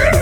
Yeah.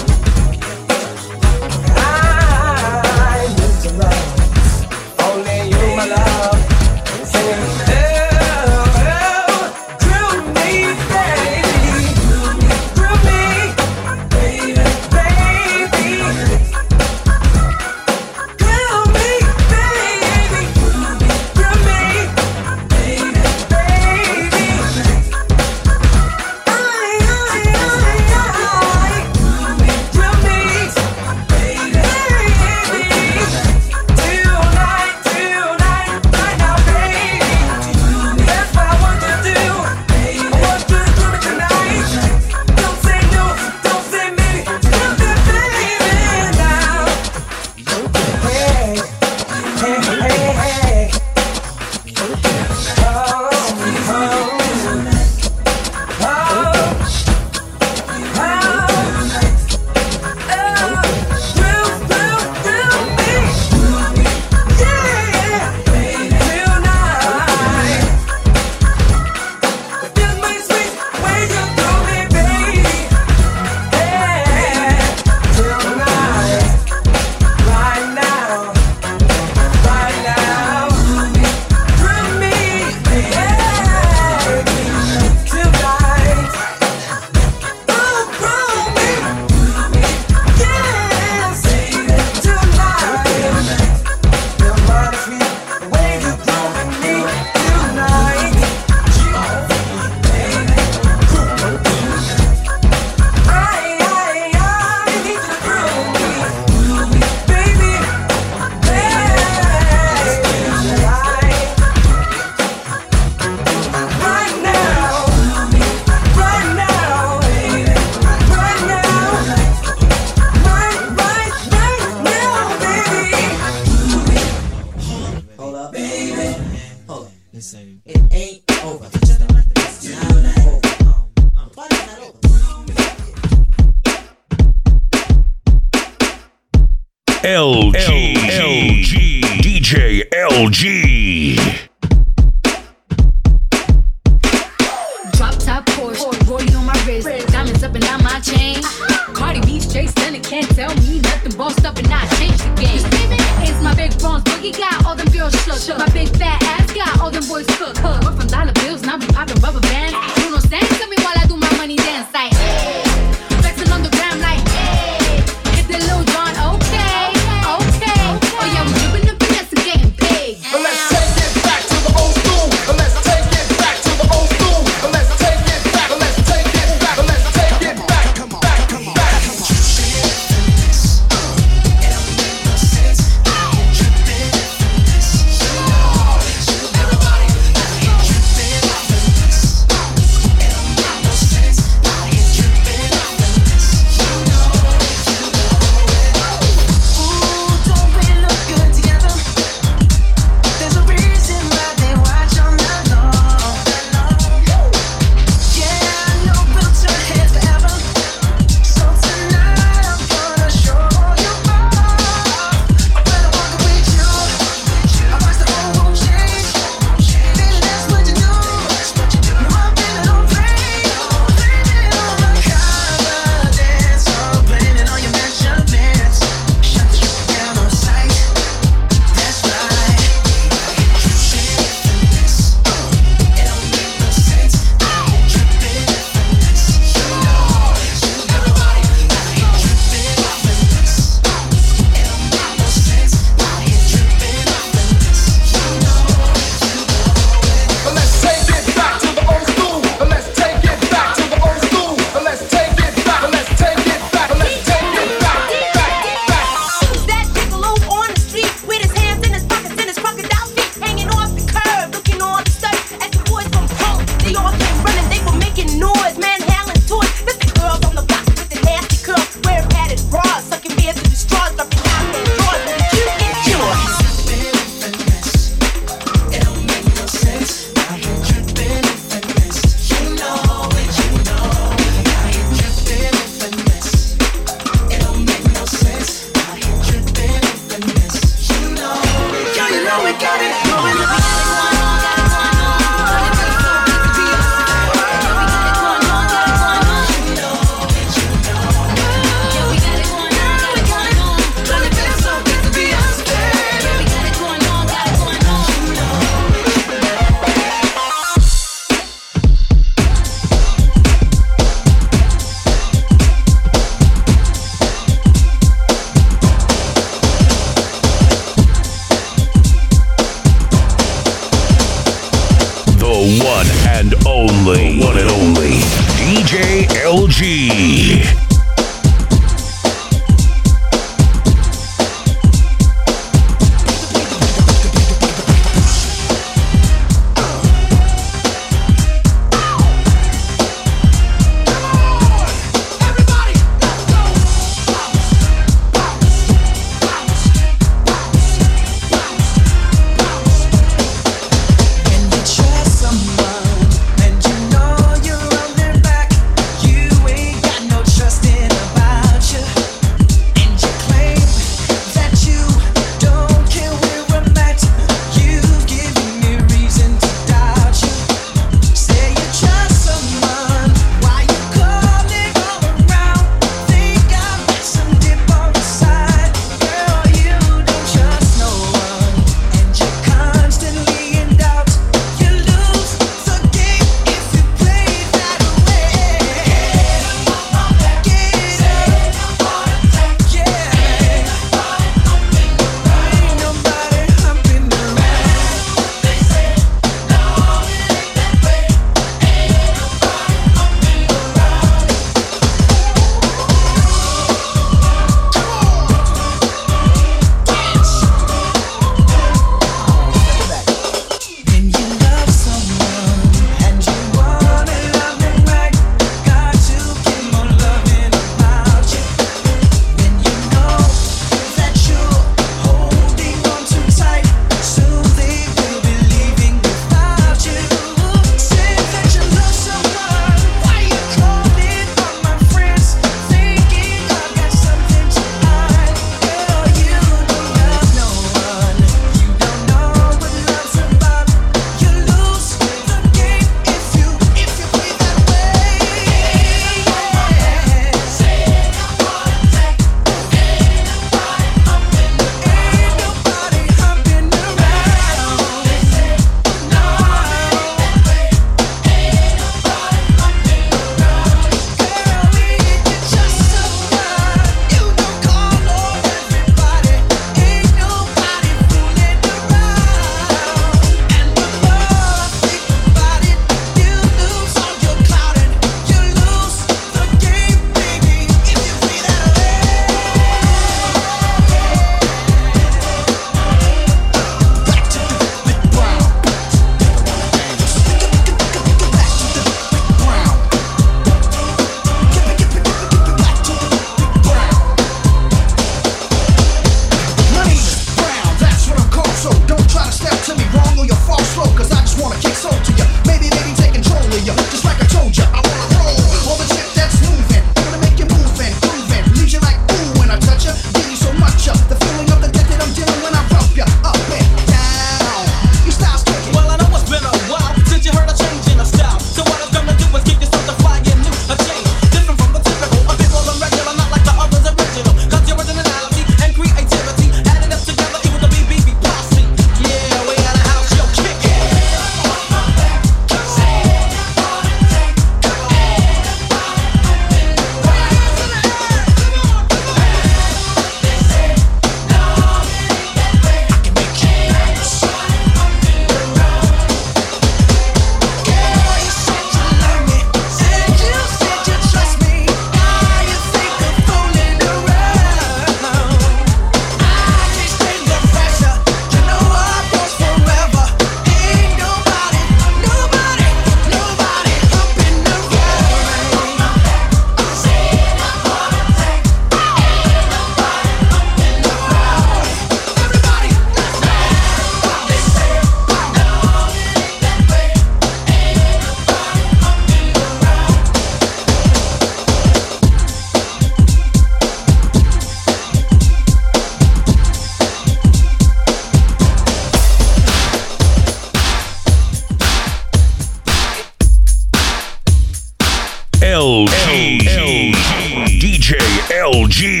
LG.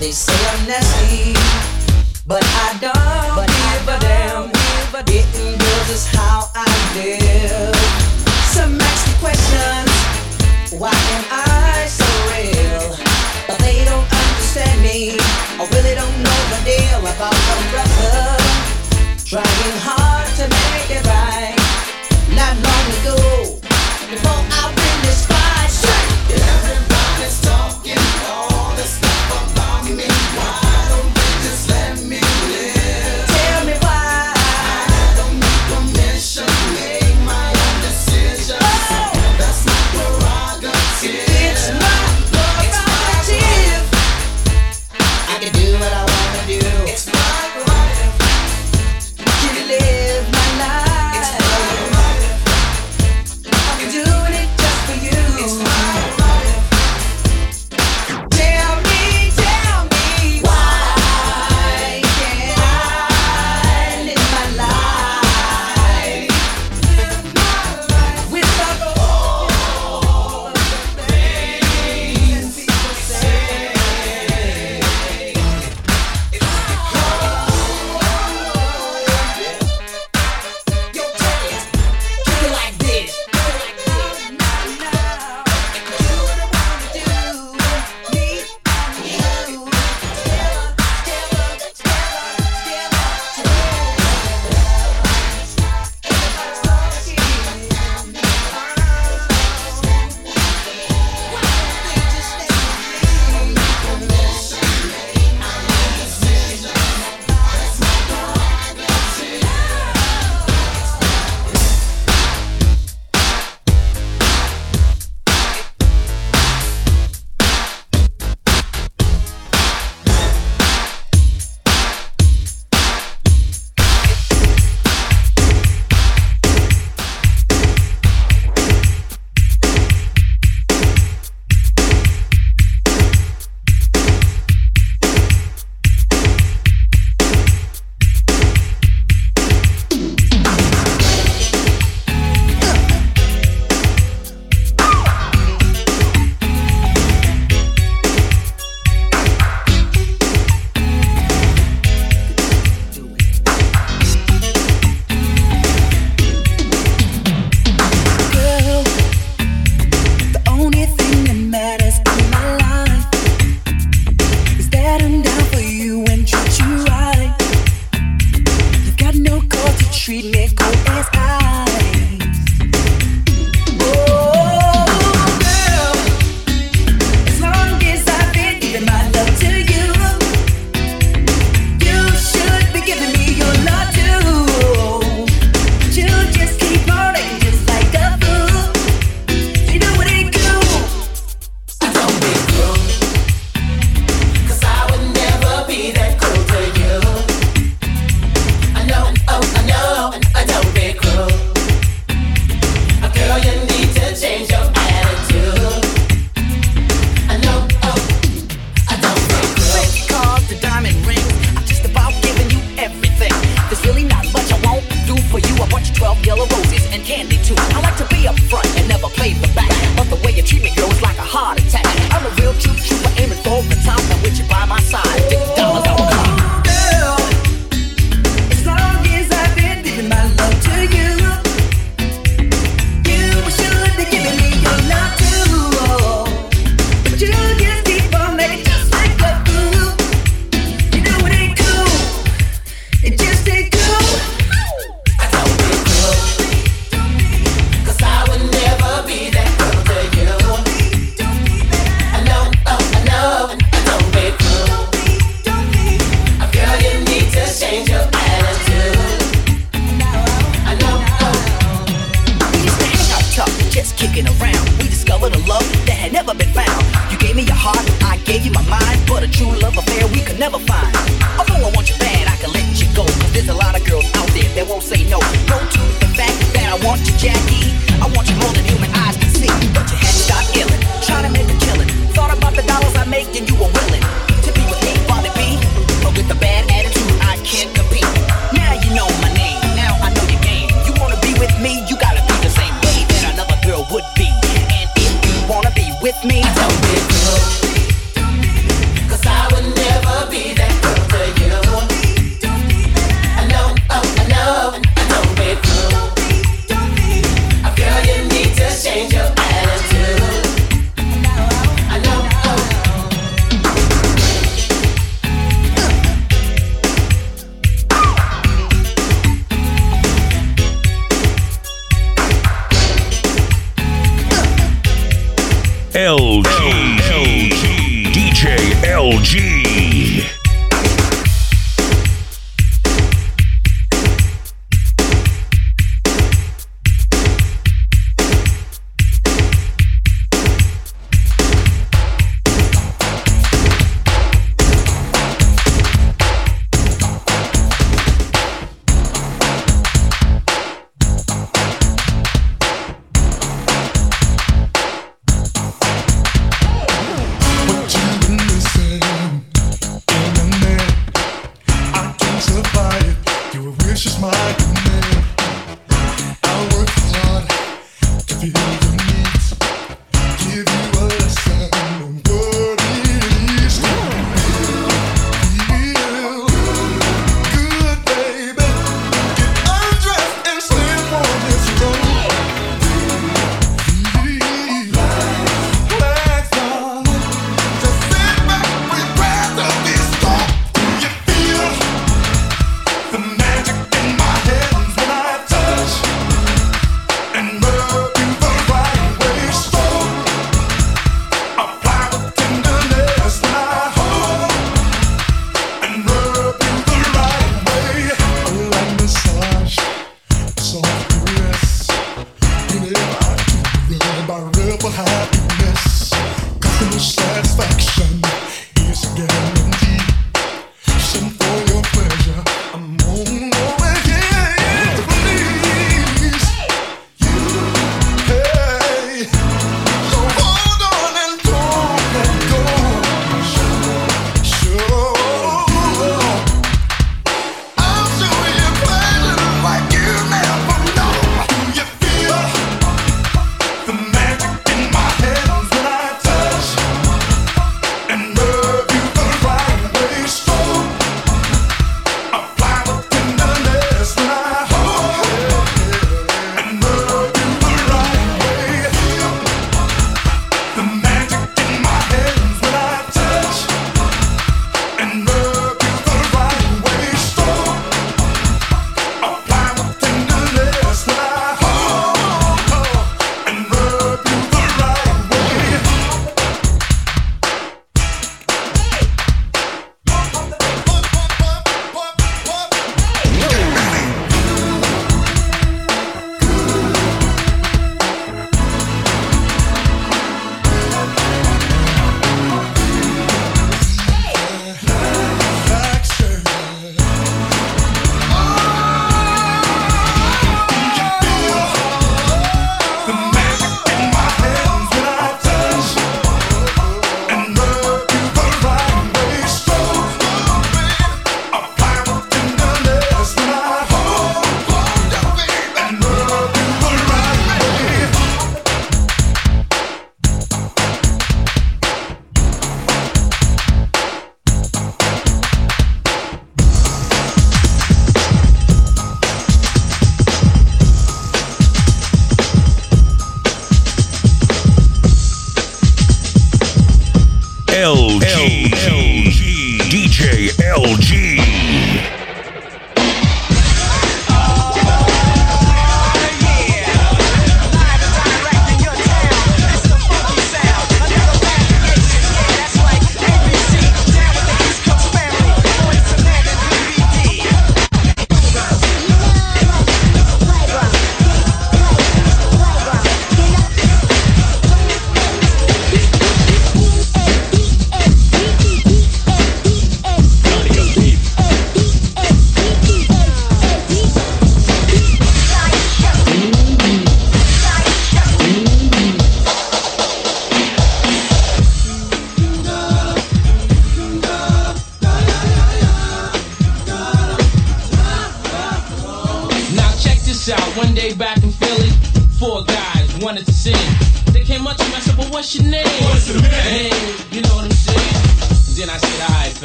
They say I'm nasty, but I don't give damn. How I live. Some ask questions. Why am I so real? But they don't understand me. I really don't know deal about brother. Trying hard to make it right. Not long ago, before I win this fight, straight. It's LG. LG. DJ LG.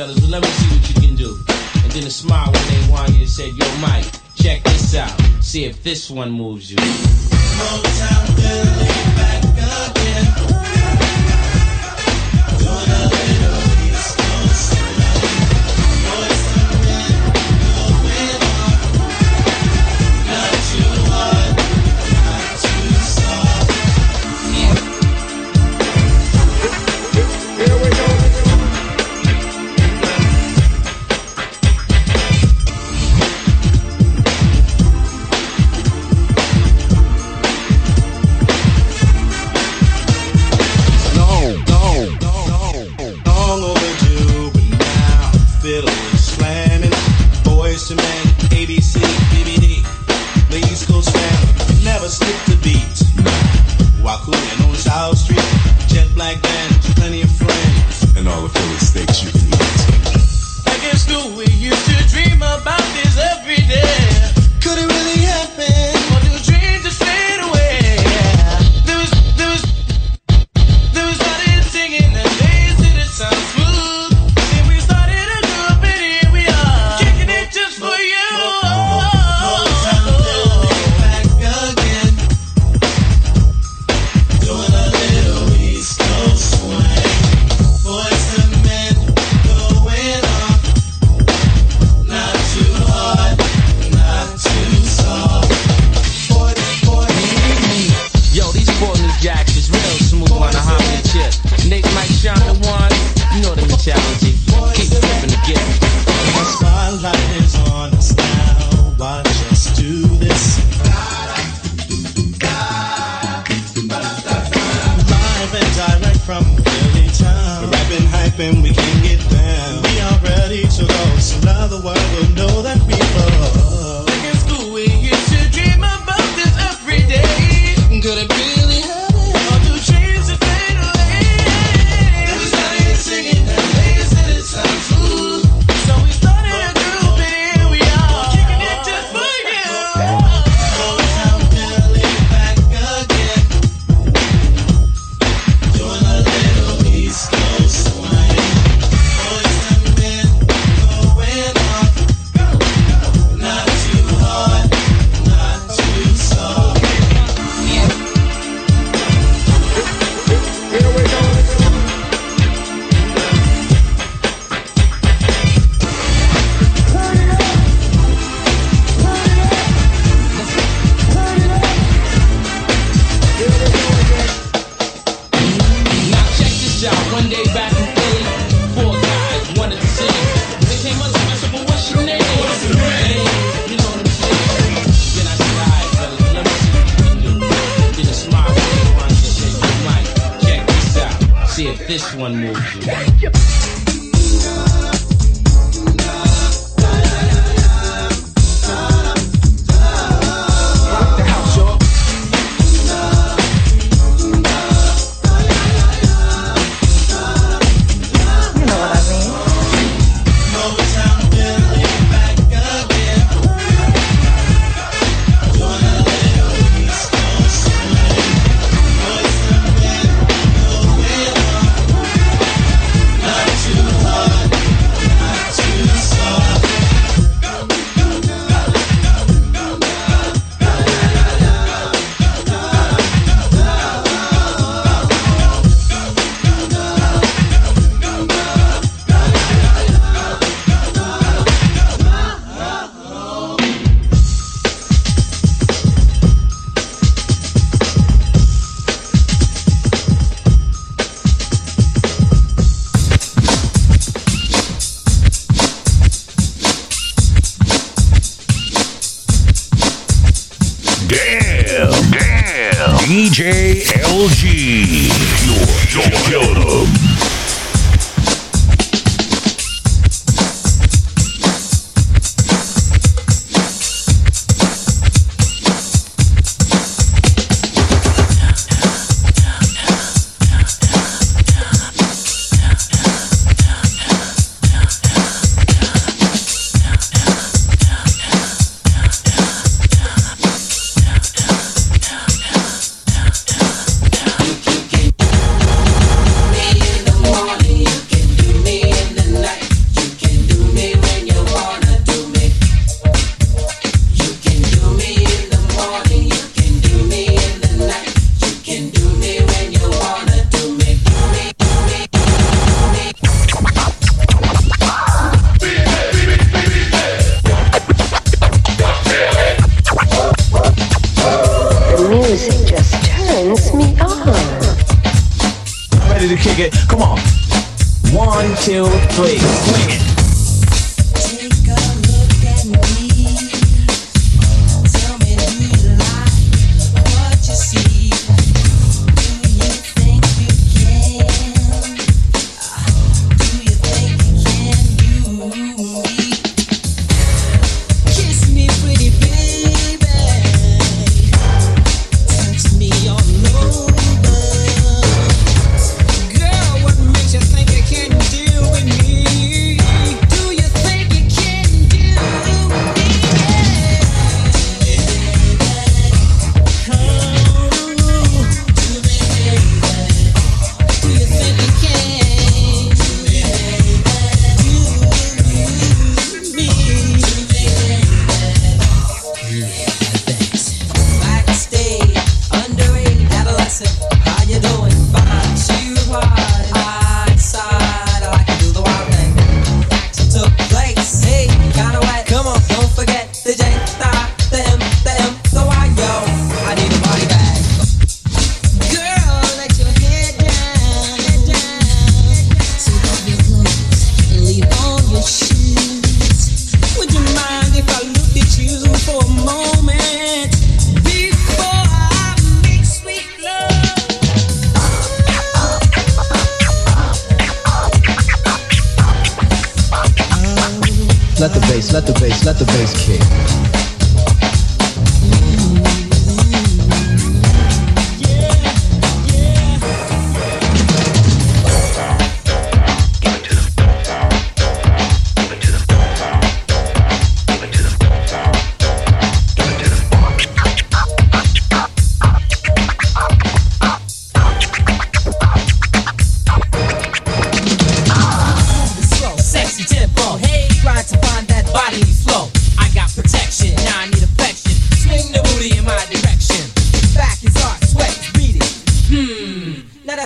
fellas, well, let me see what you can do. And then a smile when they want you and said, Yo, Mike, check this out. See if this one moves you. Motownphilly Back. never skip the beat. On South Street, jet black plenty of friends, and all the you can. Back in school, we used to dream about this every day. Could it really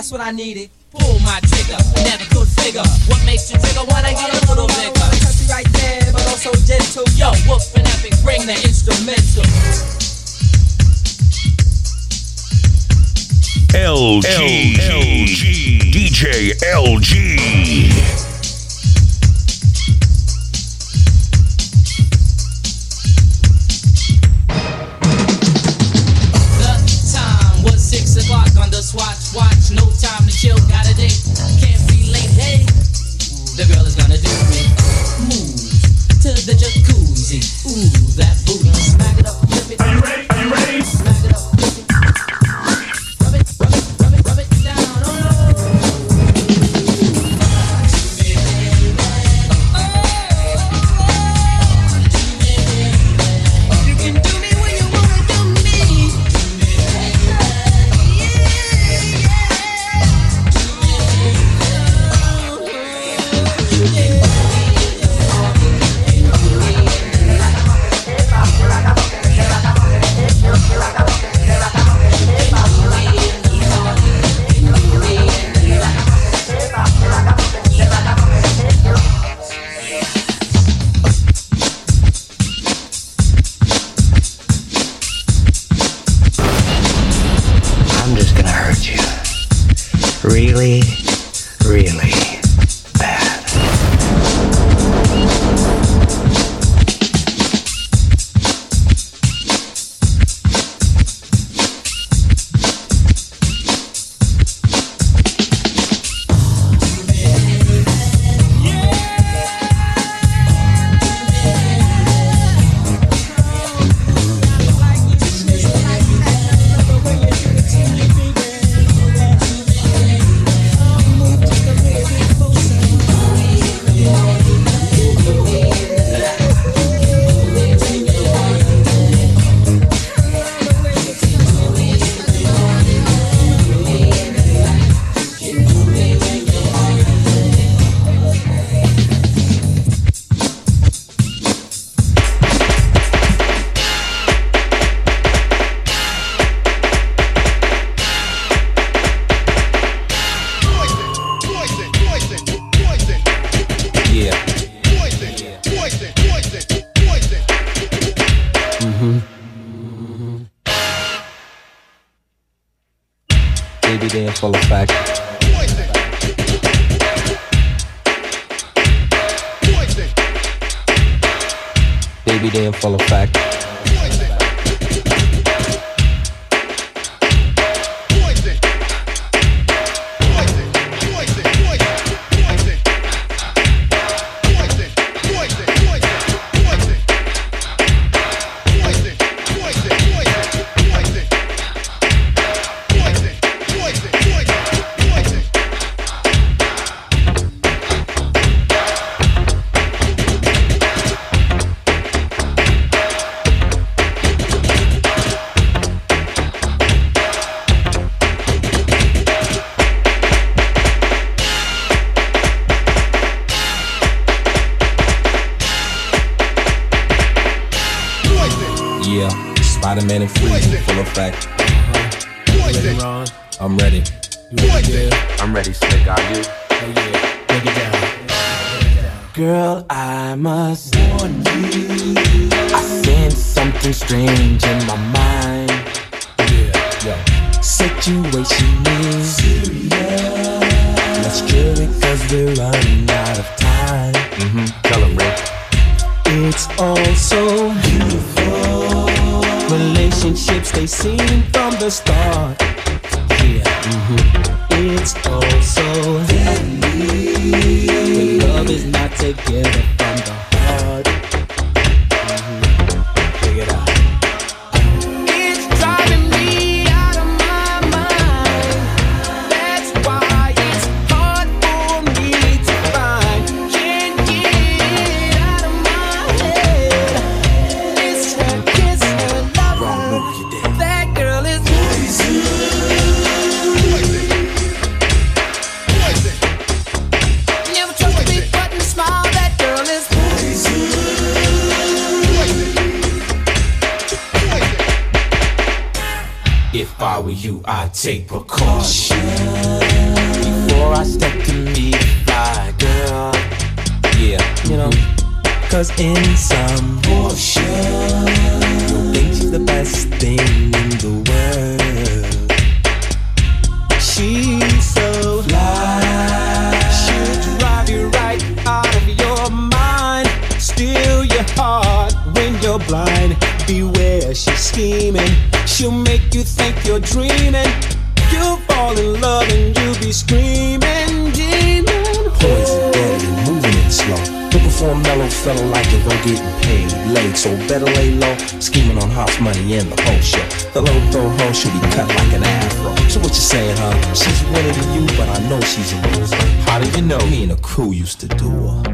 that's what I needed. Pull my trigger, never could figure what makes you trigger wanna get a little bigger. Touchy right there, but also gentle. Yo, whoop and epic, bring the instrumental. LG, LG, DJ LG. can't. Hey, the girl is gonna do me. Move to the jacuzzi. Ooh, that. Really? baby dance full effect. Baby damn full effect. Mm-hmm. Tell. It's all so beautiful. Relationships they seem from the start Take make you think you're dreaming. You fall in love and you be screaming, demon. Poison deadly, moving it slow. Looking for a mellow fella like it, though getting paid late. So better lay low, scheming on house money in the whole show. The low throw hoe should be cut like an afro. So what you saying, huh? She's winning to you, but I know she's a loser. How do you know? Me and a crew used to do her.